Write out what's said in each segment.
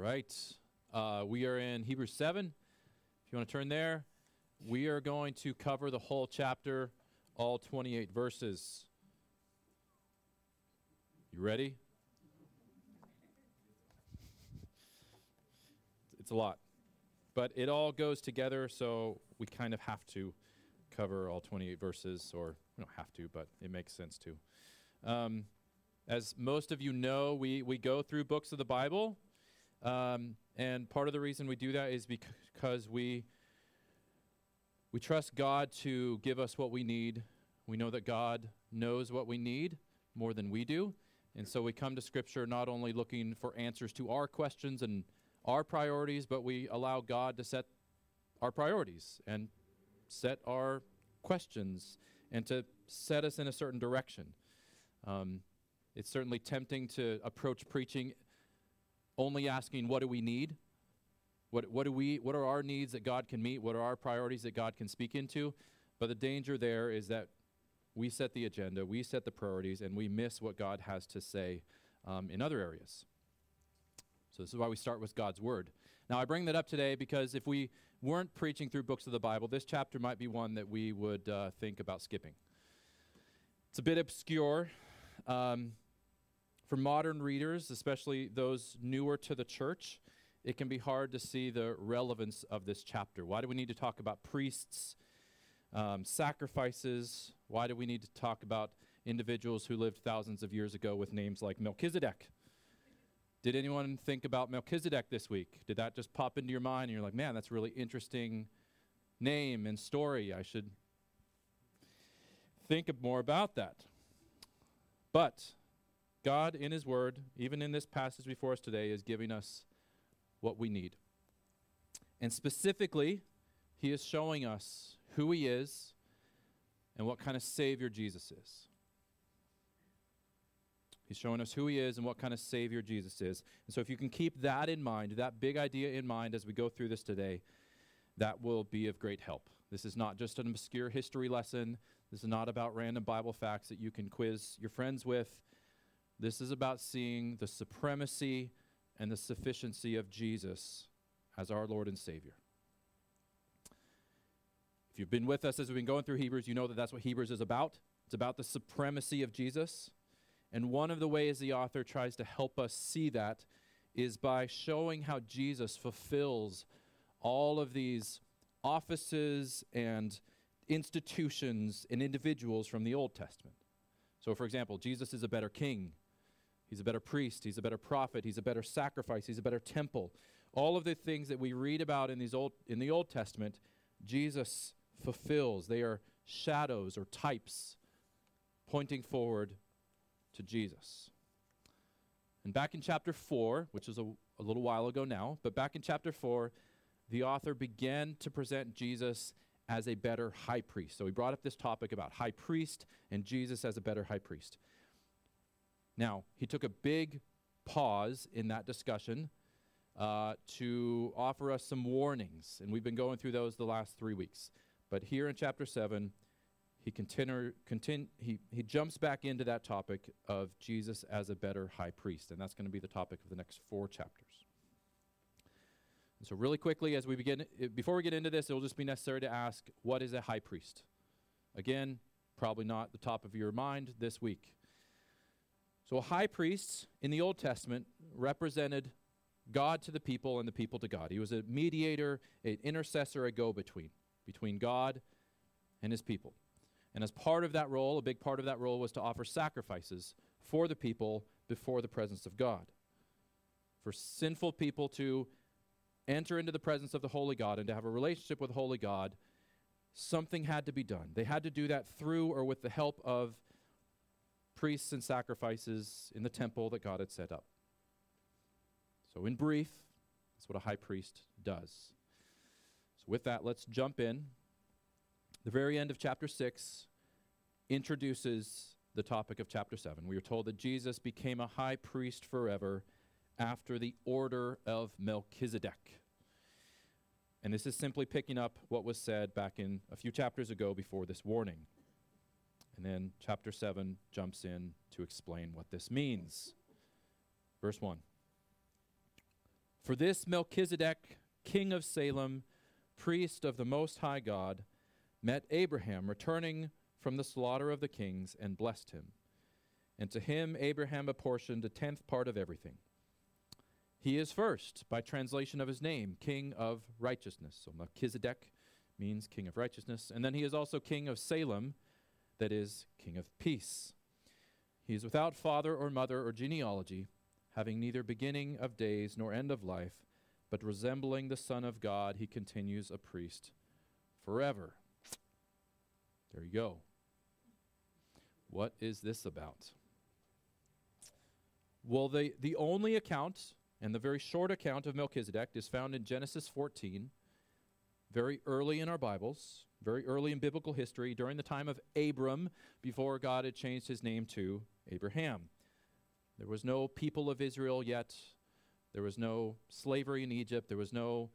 right. Uh, we are in Hebrews 7. If you want to turn there, we are going to cover the whole chapter, all 28 verses. You ready? It's a lot. But it all goes together, so we kind of have to cover all 28 verses, or we don't have to, but it makes sense to. Um, as most of you know, we, we go through books of the Bible, um, and part of the reason we do that is because we, we trust God to give us what we need. We know that God knows what we need more than we do. And so we come to Scripture not only looking for answers to our questions and our priorities, but we allow God to set our priorities and set our questions and to set us in a certain direction. Um, it's certainly tempting to approach preaching only asking, What do we need? What, what, do we, what are our needs that God can meet? What are our priorities that God can speak into? But the danger there is that we set the agenda, we set the priorities, and we miss what God has to say um, in other areas. So, this is why we start with God's Word. Now, I bring that up today because if we weren't preaching through books of the Bible, this chapter might be one that we would uh, think about skipping. It's a bit obscure. Um, for modern readers, especially those newer to the church, it can be hard to see the relevance of this chapter. Why do we need to talk about priests, um, sacrifices? Why do we need to talk about individuals who lived thousands of years ago with names like Melchizedek? Did anyone think about Melchizedek this week? Did that just pop into your mind and you're like, man, that's a really interesting name and story. I should think more about that. But God, in His Word, even in this passage before us today, is giving us what we need. And specifically, He is showing us who He is and what kind of Savior Jesus is. He's showing us who He is and what kind of Savior Jesus is. And so, if you can keep that in mind, that big idea in mind as we go through this today, that will be of great help. This is not just an obscure history lesson. This is not about random Bible facts that you can quiz your friends with. This is about seeing the supremacy and the sufficiency of Jesus as our Lord and Savior. If you've been with us as we've been going through Hebrews, you know that that's what Hebrews is about. It's about the supremacy of Jesus. And one of the ways the author tries to help us see that is by showing how Jesus fulfills all of these offices and institutions and individuals from the Old Testament. So, for example, Jesus is a better king He's a better priest. He's a better prophet. He's a better sacrifice. He's a better temple. All of the things that we read about in, these old, in the Old Testament, Jesus fulfills. They are shadows or types pointing forward to Jesus. And back in chapter 4, which is a, a little while ago now, but back in chapter 4, the author began to present Jesus as a better high priest. So he brought up this topic about high priest and Jesus as a better high priest. Now, he took a big pause in that discussion uh, to offer us some warnings, and we've been going through those the last three weeks. But here in chapter 7, he, he, he jumps back into that topic of Jesus as a better high priest, and that's going to be the topic of the next four chapters. And so, really quickly, as we begin, before we get into this, it will just be necessary to ask, what is a high priest? Again, probably not the top of your mind this week. So, high priests in the Old Testament represented God to the people and the people to God. He was a mediator, an intercessor, a go between, between God and his people. And as part of that role, a big part of that role was to offer sacrifices for the people before the presence of God. For sinful people to enter into the presence of the Holy God and to have a relationship with the Holy God, something had to be done. They had to do that through or with the help of priests and sacrifices in the temple that God had set up. So, in brief, that's what a high priest does. So, with that, let's jump in. The very end of chapter 6 introduces the topic of chapter 7. We are told that Jesus became a high priest forever after the order of Melchizedek. And this is simply picking up what was said back in a few chapters ago before this warning. And then chapter 7 jumps in to explain what this means. Verse 1 For this Melchizedek, king of Salem, priest of the Most High God, met Abraham returning from the slaughter of the kings and blessed him. And to him Abraham apportioned a tenth part of everything. He is first, by translation of his name, king of righteousness. So Melchizedek means king of righteousness. And then he is also king of Salem, that is, king of peace. He is without father or mother or genealogy, having neither beginning of days nor end of life, but resembling the Son of God, he continues a priest forever. There you go. What is this about? Well, the, the only account, and the very short account of Melchizedek, is found in Genesis 14, very early in our Bibles, very early in biblical history, during the time of Abram, before God had changed his name to Abraham. There was no people of Israel yet. There was no slavery in Egypt. There was no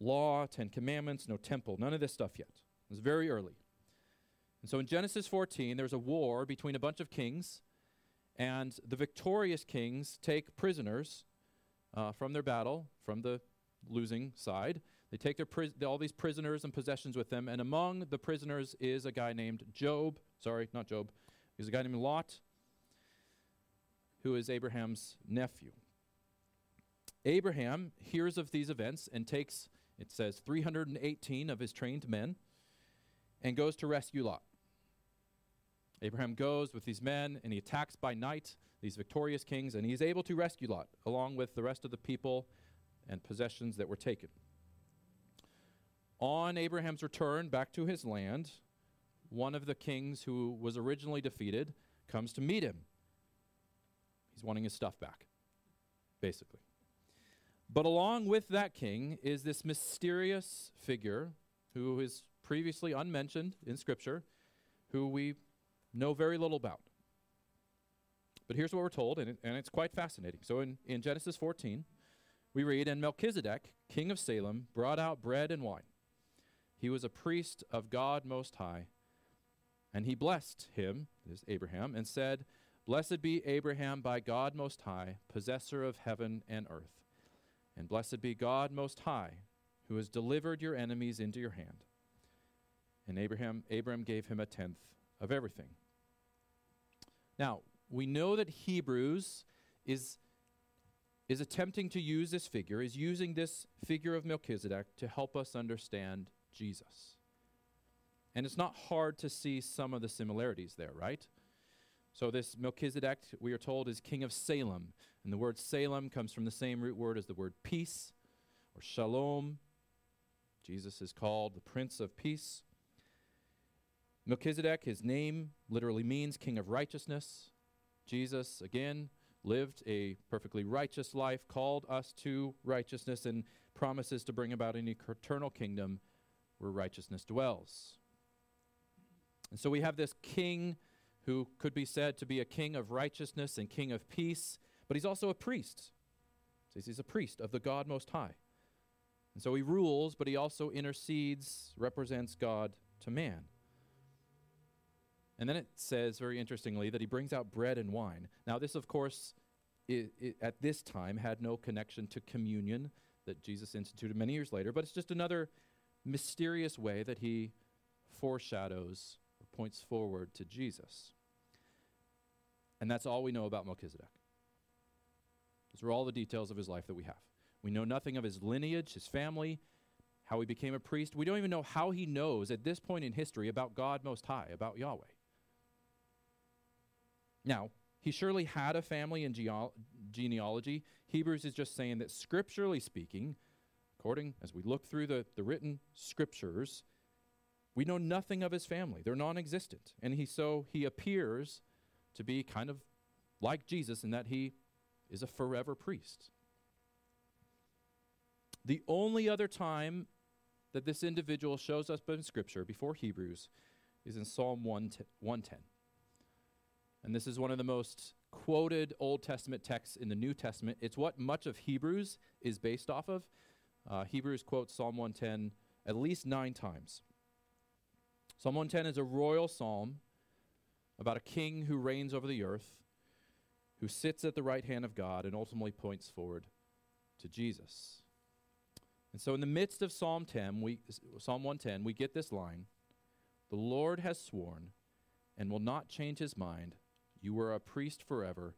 law, Ten Commandments, no temple, none of this stuff yet. It was very early. And so in Genesis 14, there's a war between a bunch of kings, and the victorious kings take prisoners uh, from their battle, from the losing side. They take their all these prisoners and possessions with them, and among the prisoners is a guy named Job. Sorry, not Job. He's a guy named Lot, who is Abraham's nephew. Abraham hears of these events and takes, it says, 318 of his trained men and goes to rescue Lot. Abraham goes with these men and he attacks by night these victorious kings, and he is able to rescue Lot along with the rest of the people and possessions that were taken. On Abraham's return back to his land, one of the kings who was originally defeated comes to meet him. He's wanting his stuff back, basically. But along with that king is this mysterious figure who is previously unmentioned in Scripture, who we know very little about. But here's what we're told, and, it, and it's quite fascinating. So in, in Genesis 14, we read, And Melchizedek, king of Salem, brought out bread and wine. He was a priest of God Most High, and he blessed him, this Abraham, and said, Blessed be Abraham by God Most High, possessor of heaven and earth. And blessed be God Most High, who has delivered your enemies into your hand. And Abraham, Abraham gave him a tenth of everything. Now, we know that Hebrews is, is attempting to use this figure, is using this figure of Melchizedek to help us understand Jesus. And it's not hard to see some of the similarities there, right? So, this Melchizedek, we are told, is king of Salem. And the word Salem comes from the same root word as the word peace or shalom. Jesus is called the Prince of Peace. Melchizedek, his name literally means king of righteousness. Jesus, again, lived a perfectly righteous life, called us to righteousness, and promises to bring about an eternal kingdom where righteousness dwells. And so we have this king who could be said to be a king of righteousness and king of peace, but he's also a priest. So he's a priest of the God Most High. And so he rules, but he also intercedes, represents God to man. And then it says, very interestingly, that he brings out bread and wine. Now, this, of course, it, it, at this time had no connection to communion that Jesus instituted many years later, but it's just another mysterious way that he foreshadows or points forward to Jesus. And that's all we know about Melchizedek. Those are all the details of his life that we have. We know nothing of his lineage, his family, how he became a priest. We don't even know how he knows at this point in history about God Most High, about Yahweh. Now, he surely had a family and genealogy. Hebrews is just saying that scripturally speaking, according as we look through the, the written scriptures, we know nothing of his family. They're non-existent. And he so he appears to be kind of like Jesus in that he is a forever priest. The only other time that this individual shows up in Scripture before Hebrews is in Psalm 110. And this is one of the most quoted Old Testament texts in the New Testament. It's what much of Hebrews is based off of. Uh, Hebrews quotes Psalm 110 at least nine times. Psalm 110 is a royal psalm about a king who reigns over the earth, who sits at the right hand of God and ultimately points forward to Jesus. And so in the midst of Psalm 10, we Psalm 110, we get this line, "The Lord has sworn and will not change his mind. You are a priest forever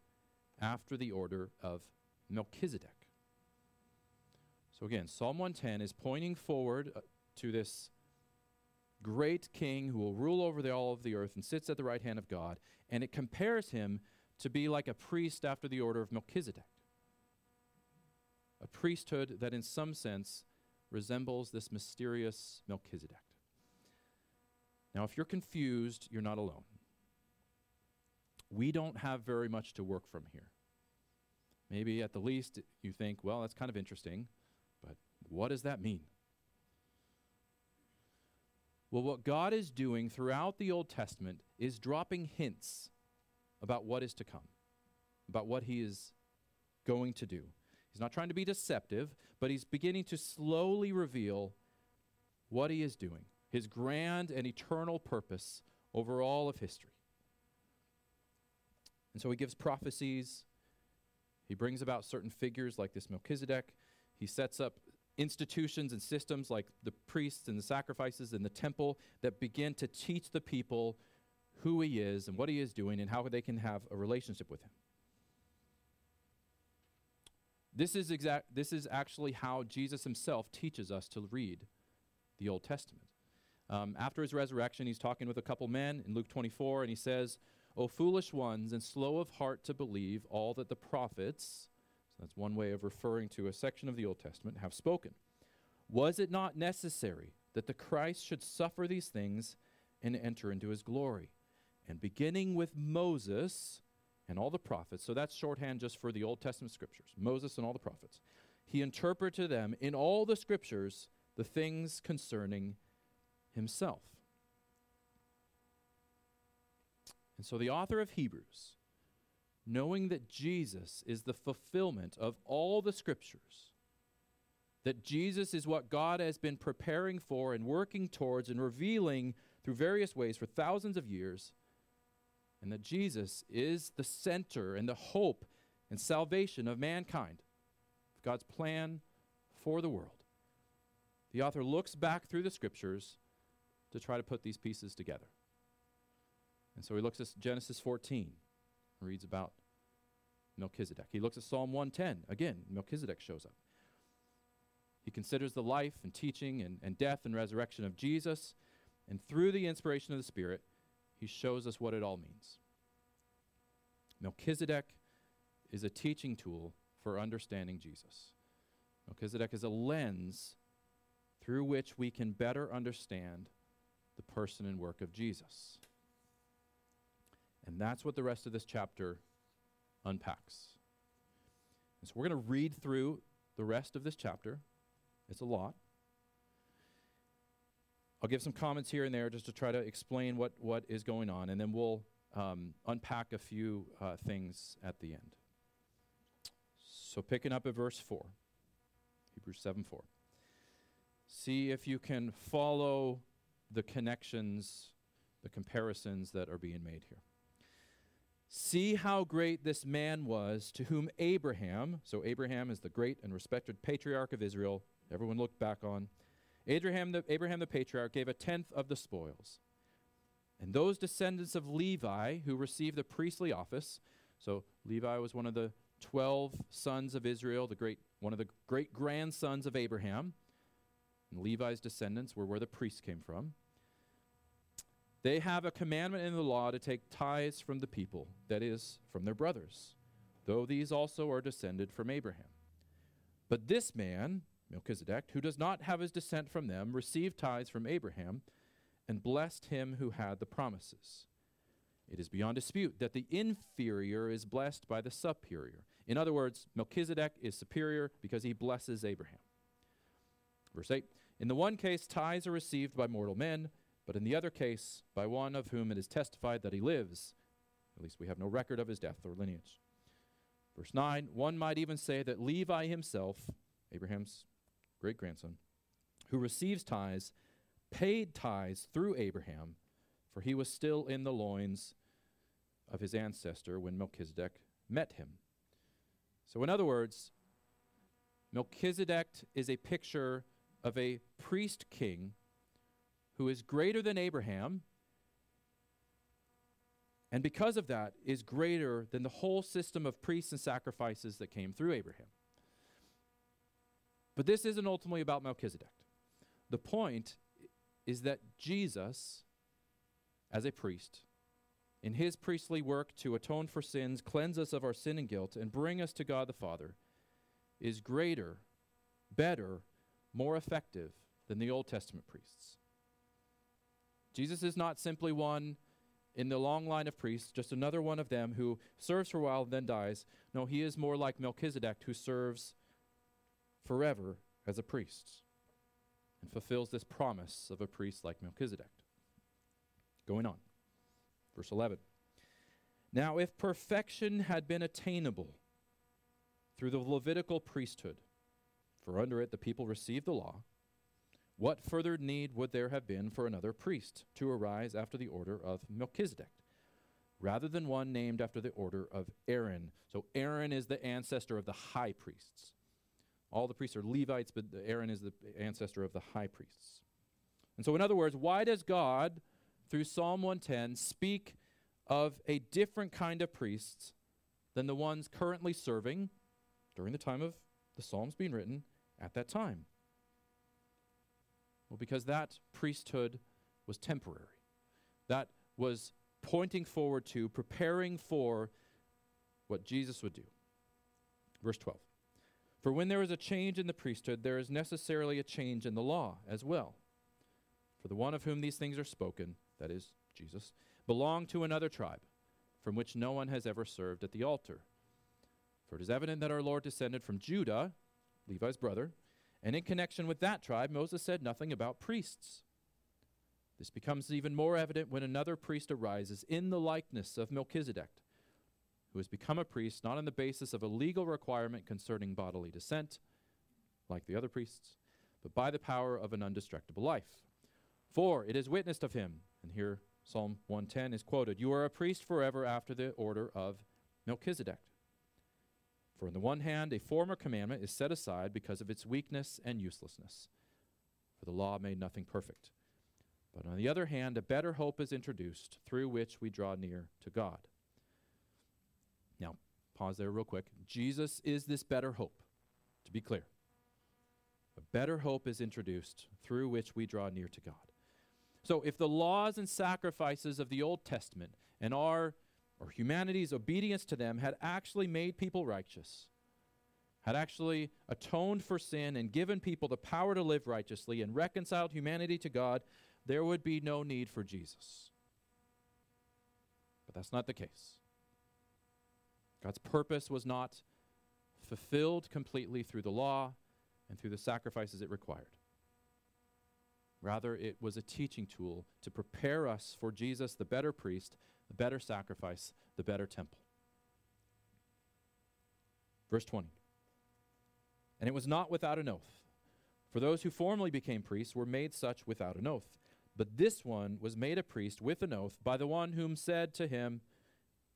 after the order of Melchizedek." So again, Psalm 110 is pointing forward uh, to this great king who will rule over the, all of the earth and sits at the right hand of God, and it compares him to be like a priest after the order of Melchizedek. A priesthood that, in some sense, resembles this mysterious Melchizedek. Now, if you're confused, you're not alone. We don't have very much to work from here. Maybe at the least you think, well, that's kind of interesting, what does that mean? Well, what God is doing throughout the Old Testament is dropping hints about what is to come, about what He is going to do. He's not trying to be deceptive, but He's beginning to slowly reveal what He is doing, His grand and eternal purpose over all of history. And so He gives prophecies, He brings about certain figures like this Melchizedek, He sets up institutions and systems like the priests and the sacrifices and the temple that begin to teach the people who he is and what he is doing and how they can have a relationship with him. This is exact this is actually how Jesus himself teaches us to read the Old Testament. Um, after his resurrection, he's talking with a couple men in Luke 24, and he says, O foolish ones, and slow of heart to believe all that the prophets that's one way of referring to a section of the Old Testament, have spoken. Was it not necessary that the Christ should suffer these things and enter into his glory? And beginning with Moses and all the prophets, so that's shorthand just for the Old Testament scriptures, Moses and all the prophets, he interpreted to them in all the scriptures the things concerning himself. And so the author of Hebrews knowing that Jesus is the fulfillment of all the scriptures, that Jesus is what God has been preparing for and working towards and revealing through various ways for thousands of years, and that Jesus is the center and the hope and salvation of mankind, God's plan for the world. The author looks back through the scriptures to try to put these pieces together. And so he looks at Genesis 14 reads about Melchizedek. He looks at Psalm 110. Again, Melchizedek shows up. He considers the life and teaching and, and death and resurrection of Jesus. And through the inspiration of the Spirit, he shows us what it all means. Melchizedek is a teaching tool for understanding Jesus. Melchizedek is a lens through which we can better understand the person and work of Jesus. And that's what the rest of this chapter unpacks. And so we're going to read through the rest of this chapter. It's a lot. I'll give some comments here and there just to try to explain what, what is going on, and then we'll um, unpack a few uh, things at the end. So, picking up at verse 4, Hebrews 7 4. See if you can follow the connections, the comparisons that are being made here. See how great this man was to whom Abraham, so Abraham is the great and respected patriarch of Israel, everyone looked back on. Abraham the, Abraham the patriarch gave a tenth of the spoils. And those descendants of Levi who received the priestly office, so Levi was one of the 12 sons of Israel, the great, one of the great grandsons of Abraham. And Levi's descendants were where the priests came from. They have a commandment in the law to take tithes from the people, that is, from their brothers, though these also are descended from Abraham. But this man, Melchizedek, who does not have his descent from them, received tithes from Abraham and blessed him who had the promises. It is beyond dispute that the inferior is blessed by the superior. In other words, Melchizedek is superior because he blesses Abraham. Verse 8 In the one case, tithes are received by mortal men but in the other case, by one of whom it is testified that he lives, at least we have no record of his death or lineage. Verse 9 one might even say that Levi himself, Abraham's great grandson, who receives tithes, paid tithes through Abraham, for he was still in the loins of his ancestor when Melchizedek met him. So, in other words, Melchizedek is a picture of a priest king who is greater than Abraham, and because of that, is greater than the whole system of priests and sacrifices that came through Abraham. But this isn't ultimately about Melchizedek. The point is that Jesus, as a priest, in his priestly work to atone for sins, cleanse us of our sin and guilt, and bring us to God the Father, is greater, better, more effective than the Old Testament priests. Jesus is not simply one in the long line of priests, just another one of them who serves for a while and then dies. No, he is more like Melchizedek, who serves forever as a priest and fulfills this promise of a priest like Melchizedek. Going on. Verse 11. Now, if perfection had been attainable through the Levitical priesthood, for under it the people received the law, what further need would there have been for another priest to arise after the order of Melchizedek, rather than one named after the order of Aaron? So, Aaron is the ancestor of the high priests. All the priests are Levites, but Aaron is the ancestor of the high priests. And so, in other words, why does God through Psalm 110 speak of a different kind of priests than the ones currently serving during the time of the Psalms being written at that time? Well, because that priesthood was temporary. That was pointing forward to, preparing for what Jesus would do. Verse 12. For when there is a change in the priesthood, there is necessarily a change in the law as well. For the one of whom these things are spoken that is, Jesus, belonged to another tribe from which no one has ever served at the altar. For it is evident that our Lord descended from Judah, Levi's brother, and in connection with that tribe, Moses said nothing about priests. This becomes even more evident when another priest arises in the likeness of Melchizedek, who has become a priest not on the basis of a legal requirement concerning bodily descent, like the other priests, but by the power of an undestructible life. For it is witnessed of him and here Psalm 110 is quoted You are a priest forever after the order of Melchizedek. For on the one hand, a former commandment is set aside because of its weakness and uselessness, for the law made nothing perfect. But on the other hand, a better hope is introduced through which we draw near to God. Now, pause there real quick. Jesus is this better hope, to be clear. A better hope is introduced through which we draw near to God. So if the laws and sacrifices of the Old Testament and our or humanity's obedience to them had actually made people righteous, had actually atoned for sin and given people the power to live righteously and reconciled humanity to God, there would be no need for Jesus. But that's not the case. God's purpose was not fulfilled completely through the law and through the sacrifices it required. Rather, it was a teaching tool to prepare us for Jesus, the better priest, the better sacrifice, the better temple. Verse 20. And it was not without an oath. For those who formerly became priests were made such without an oath. But this one was made a priest with an oath by the one whom said to him,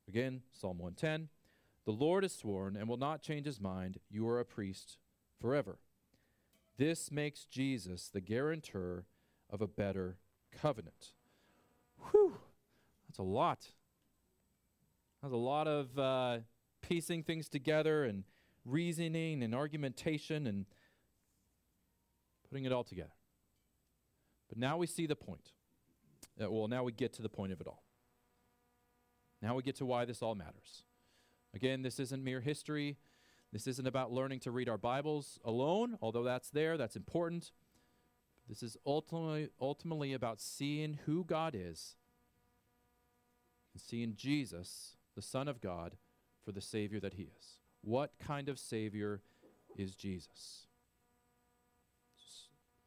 again, Psalm 110, The Lord has sworn and will not change his mind. You are a priest forever. This makes Jesus the guarantor of a better covenant. Whew, that's a lot. That's a lot of uh, piecing things together and reasoning and argumentation and putting it all together. But now we see the point. Uh, well, now we get to the point of it all. Now we get to why this all matters. Again, this isn't mere history. This isn't about learning to read our Bibles alone, although that's there, that's important. This is ultimately, ultimately about seeing who God is and seeing Jesus, the Son of God, for the Savior that He is. What kind of Savior is Jesus?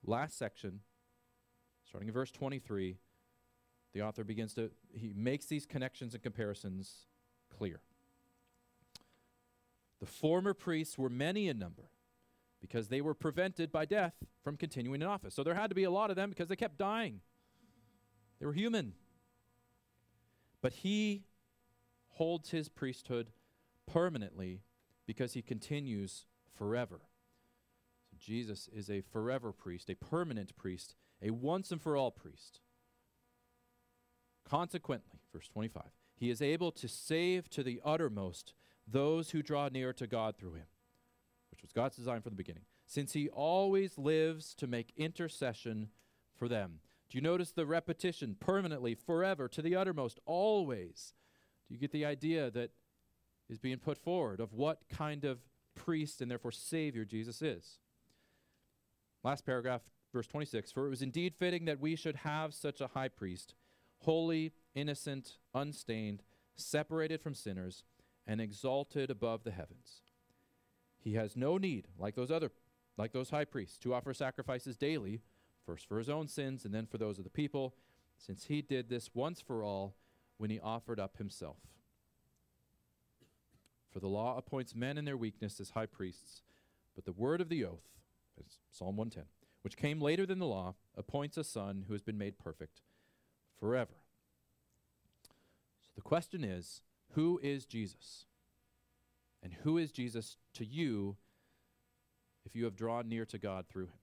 Last section, starting in verse 23, the author begins to, he makes these connections and comparisons clear. The former priests were many in number because they were prevented by death from continuing in office. So there had to be a lot of them because they kept dying. They were human. But he holds his priesthood permanently because he continues forever. Jesus is a forever priest, a permanent priest, a once and for all priest. Consequently, verse 25, he is able to save to the uttermost those who draw near to God through him, which was God's design from the beginning, since he always lives to make intercession for them. Do you notice the repetition permanently, forever, to the uttermost, always? Do you get the idea that is being put forward of what kind of priest and therefore Savior Jesus is? Last paragraph, verse 26 For it was indeed fitting that we should have such a high priest, holy, innocent, unstained, separated from sinners, and exalted above the heavens. He has no need, like those other like those high priests, to offer sacrifices daily, first for his own sins and then for those of the people, since he did this once for all when he offered up himself. For the law appoints men in their weakness as high priests, but the word of the oath, Psalm 110, which came later than the law, appoints a son who has been made perfect forever. So the question is who is Jesus? And who is Jesus to you if you have drawn near to God through him?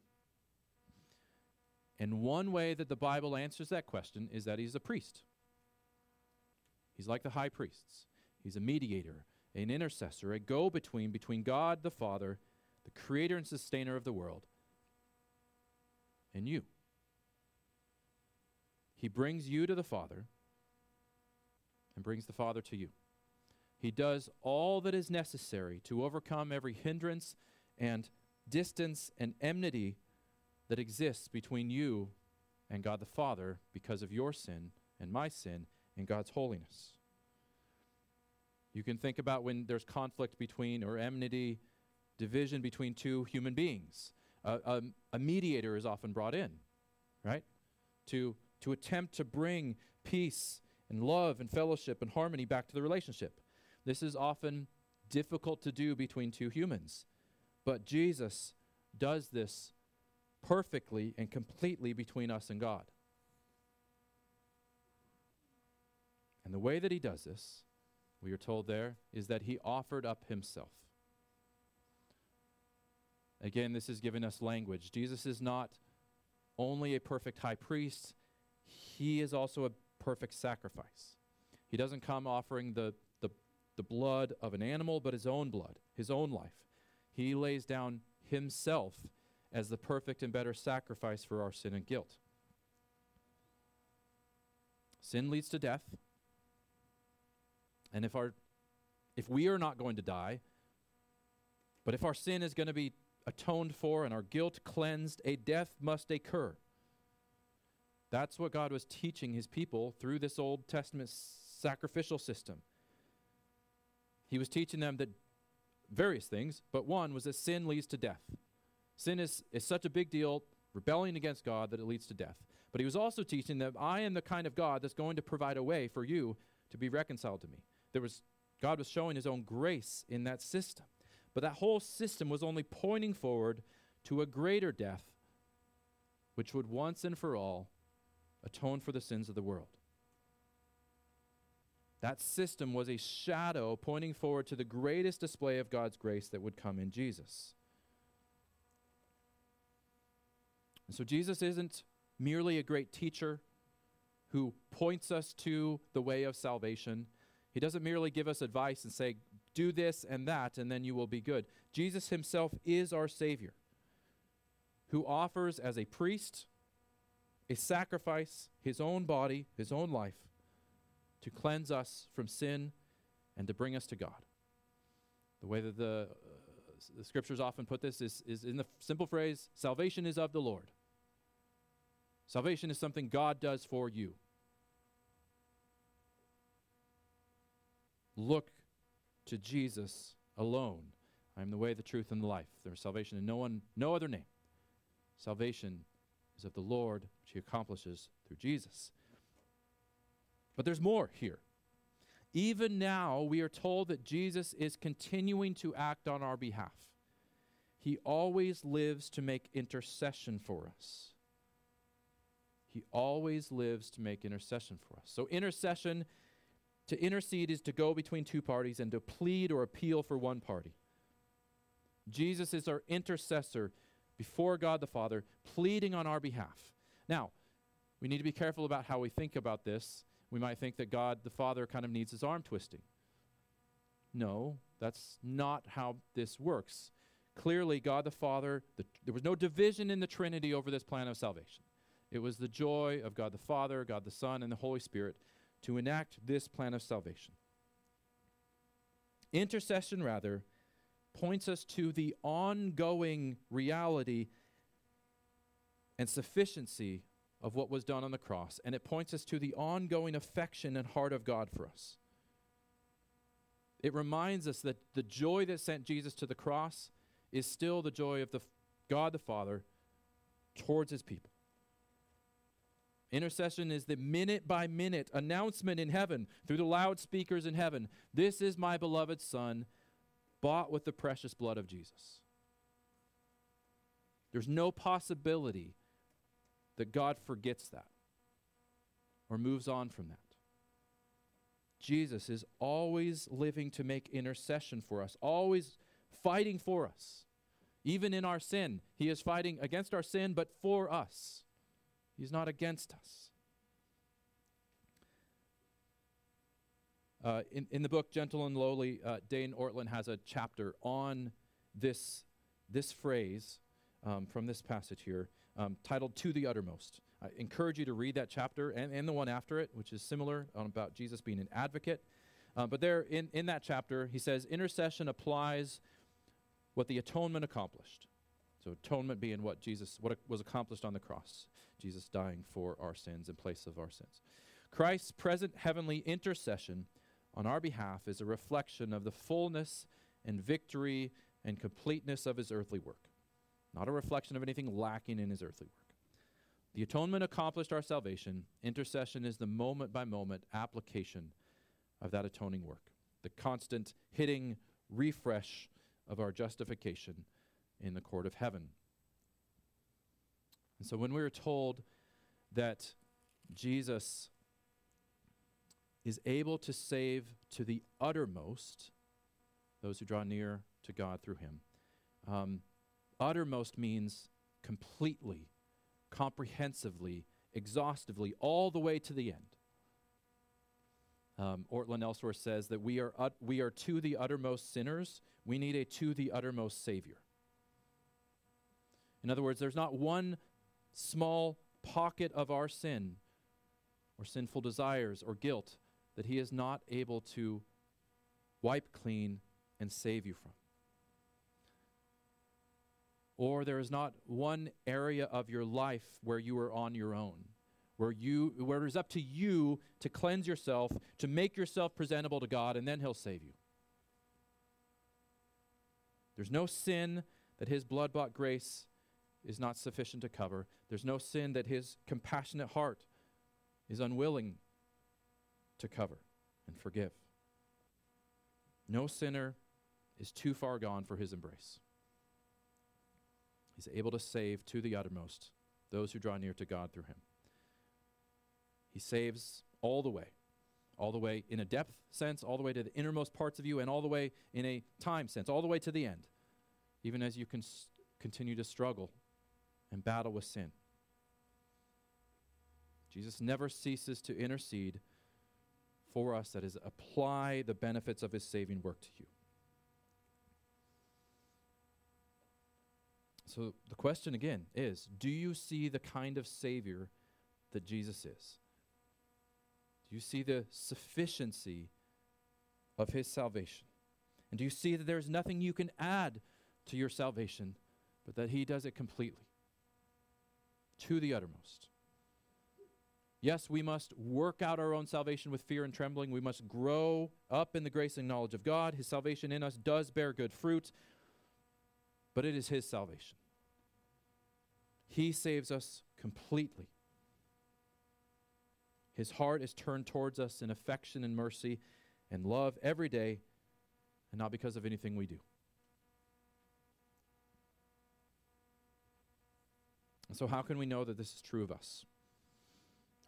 And one way that the Bible answers that question is that he's a priest. He's like the high priests. He's a mediator, an intercessor, a go between between God the Father, the creator and sustainer of the world, and you. He brings you to the Father and brings the Father to you. He does all that is necessary to overcome every hindrance and distance and enmity that exists between you and God the Father because of your sin and my sin and God's holiness. You can think about when there's conflict between or enmity, division between two human beings. A mediator is often brought in, right? To, to attempt to bring peace and love and fellowship and harmony back to the relationship. This is often difficult to do between two humans. But Jesus does this perfectly and completely between us and God. And the way that he does this, we are told there, is that he offered up himself. Again, this is giving us language. Jesus is not only a perfect high priest, he is also a perfect sacrifice. He doesn't come offering the, the, the blood of an animal, but his own blood, his own life. He lays down himself as the perfect and better sacrifice for our sin and guilt. Sin leads to death. And if our if we are not going to die, but if our sin is going to be atoned for and our guilt cleansed, a death must occur. That's what God was teaching his people through this Old Testament sacrificial system. He was teaching them that various things, but one was that sin leads to death. Sin is, is such a big deal, rebelling against God, that it leads to death. But he was also teaching that I am the kind of God that's going to provide a way for you to be reconciled to me. There was God was showing his own grace in that system. But that whole system was only pointing forward to a greater death, which would once and for all atone for the sins of the world. That system was a shadow pointing forward to the greatest display of God's grace that would come in Jesus. And so Jesus isn't merely a great teacher who points us to the way of salvation. He doesn't merely give us advice and say, do this and that, and then you will be good. Jesus himself is our Savior who offers as a priest a sacrifice, his own body, his own life, to cleanse us from sin and to bring us to God. The way that the, uh, the scriptures often put this is, is in the simple phrase salvation is of the Lord. Salvation is something God does for you. Look to Jesus alone. I am the way, the truth, and the life. There is salvation in no one, no other name. Salvation is of the Lord, which he accomplishes through Jesus. But there's more here. Even now, we are told that Jesus is continuing to act on our behalf. He always lives to make intercession for us. He always lives to make intercession for us. So, intercession, to intercede, is to go between two parties and to plead or appeal for one party. Jesus is our intercessor before God the Father, pleading on our behalf. Now, we need to be careful about how we think about this. We might think that God the Father kind of needs his arm twisting. No, that's not how this works. Clearly, God the Father, the, there was no division in the Trinity over this plan of salvation. It was the joy of God the Father, God the Son, and the Holy Spirit to enact this plan of salvation. Intercession, rather, points us to the ongoing reality and sufficiency of what was done on the cross, and it points us to the ongoing affection and heart of God for us. It reminds us that the joy that sent Jesus to the cross is still the joy of the God the Father towards his people. Intercession is the minute by minute announcement in heaven through the loudspeakers in heaven. This is my beloved Son, bought with the precious blood of Jesus. There's no possibility that God forgets that or moves on from that. Jesus is always living to make intercession for us, always fighting for us. Even in our sin, He is fighting against our sin, but for us. He's not against us. Uh, in, in the book Gentle and Lowly, uh, Dane Ortlund has a chapter on this, this phrase um, from this passage here um, titled To the Uttermost. I encourage you to read that chapter and, and the one after it, which is similar um, about Jesus being an advocate. Uh, but there in, in that chapter, he says intercession applies what the atonement accomplished. So atonement being what Jesus what was accomplished on the cross, Jesus dying for our sins in place of our sins. Christ's present heavenly intercession on our behalf is a reflection of the fullness and victory and completeness of his earthly work, not a reflection of anything lacking in his earthly work. The atonement accomplished our salvation. Intercession is the moment by moment application of that atoning work, the constant hitting refresh of our justification in the court of heaven. And so when we are told that Jesus is able to save to the uttermost those who draw near to God through him, um, uttermost means completely comprehensively, exhaustively, all the way to the end. Um, Ortlund elsewhere says that we are, ut- we are to the uttermost sinners. We need a to the uttermost Savior. In other words, there's not one small pocket of our sin or sinful desires or guilt that He is not able to wipe clean and save you from. Or there is not one area of your life where you are on your own where you where it is up to you to cleanse yourself to make yourself presentable to god and then he'll save you. There's no sin that his blood-bought grace is not sufficient to cover. There's no sin that his compassionate heart is unwilling to cover and forgive. No sinner is too far gone for his embrace. He's able to save to the uttermost those who draw near to God through him. He saves all the way, all the way in a depth sense, all the way to the innermost parts of you, and all the way in a time sense, all the way to the end, even as you can continue to struggle and battle with sin. Jesus never ceases to intercede for us, that is, apply the benefits of his saving work to you. So the question again is do you see the kind of Savior that Jesus is? Do you see the sufficiency of his salvation? And do you see that there's nothing you can add to your salvation, but that he does it completely to the uttermost? Yes, we must work out our own salvation with fear and trembling. We must grow up in the grace and knowledge of God. His salvation in us does bear good fruit, but it is His salvation. He saves us completely. His heart is turned towards us in affection and mercy and love every day, and not because of anything we do. So, how can we know that this is true of us?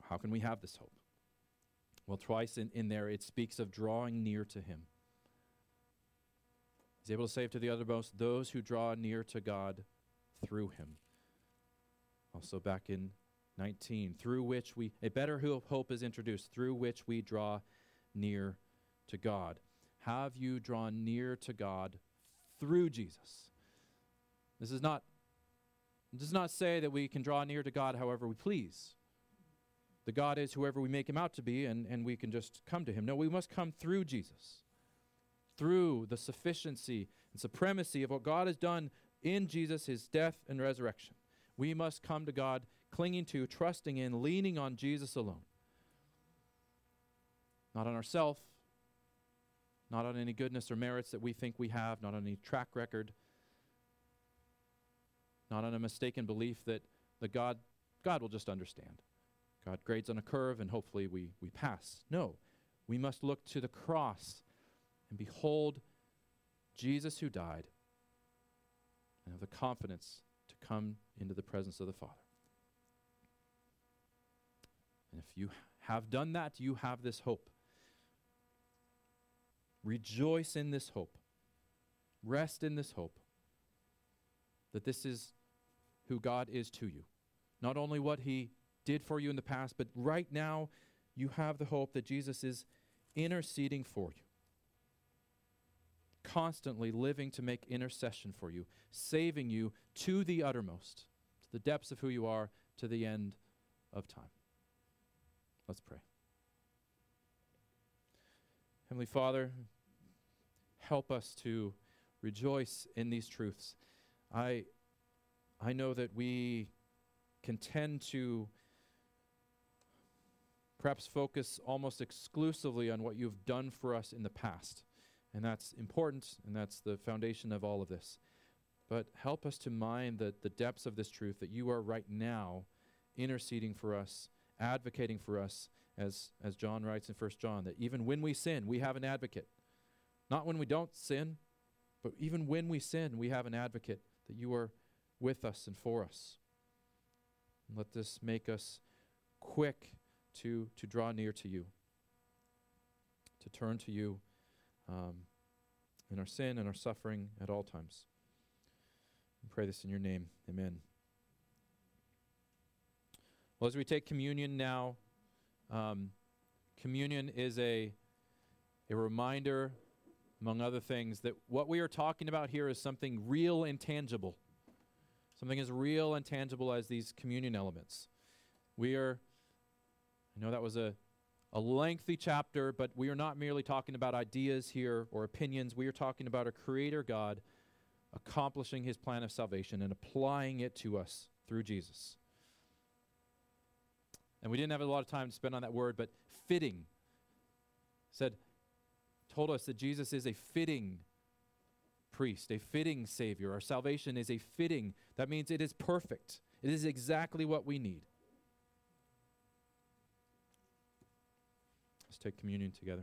How can we have this hope? Well, twice in, in there it speaks of drawing near to Him. He's able to save to the uttermost those who draw near to God through him. Also, back in 19, through which we, a better hope is introduced, through which we draw near to God. Have you drawn near to God through Jesus? This is not does not say that we can draw near to God however we please. The God is whoever we make him out to be, and, and we can just come to him. No, we must come through Jesus, through the sufficiency and supremacy of what God has done in Jesus, his death and resurrection. We must come to God clinging to, trusting in, leaning on Jesus alone. Not on ourselves, not on any goodness or merits that we think we have, not on any track record, not on a mistaken belief that the God, God will just understand. God grades on a curve and hopefully we, we pass. No, we must look to the cross and behold Jesus who died and have the confidence to come into the presence of the Father. And if you have done that, you have this hope. Rejoice in this hope. Rest in this hope that this is who God is to you. Not only what He did for you in the past, but right now you have the hope that Jesus is interceding for you. Constantly living to make intercession for you, saving you to the uttermost, to the depths of who you are, to the end of time. Let's pray. Heavenly Father, help us to rejoice in these truths. I, I know that we can tend to perhaps focus almost exclusively on what you've done for us in the past. And that's important, and that's the foundation of all of this. But help us to mind the, the depths of this truth that you are right now interceding for us advocating for us, as, as John writes in 1 John, that even when we sin, we have an advocate. Not when we don't sin, but even when we sin, we have an advocate, that you are with us and for us. And let this make us quick to, to draw near to you, to turn to you um, in our sin and our suffering at all times. We pray this in your name. Amen. Well, as we take communion now, um, communion is a, a reminder, among other things, that what we are talking about here is something real and tangible. Something as real and tangible as these communion elements. We are, I know that was a, a lengthy chapter, but we are not merely talking about ideas here or opinions. We are talking about a creator God accomplishing his plan of salvation and applying it to us through Jesus. And we didn't have a lot of time to spend on that word, but fitting said, told us that Jesus is a fitting priest, a fitting Savior. Our salvation is a fitting. That means it is perfect, it is exactly what we need. Let's take communion together.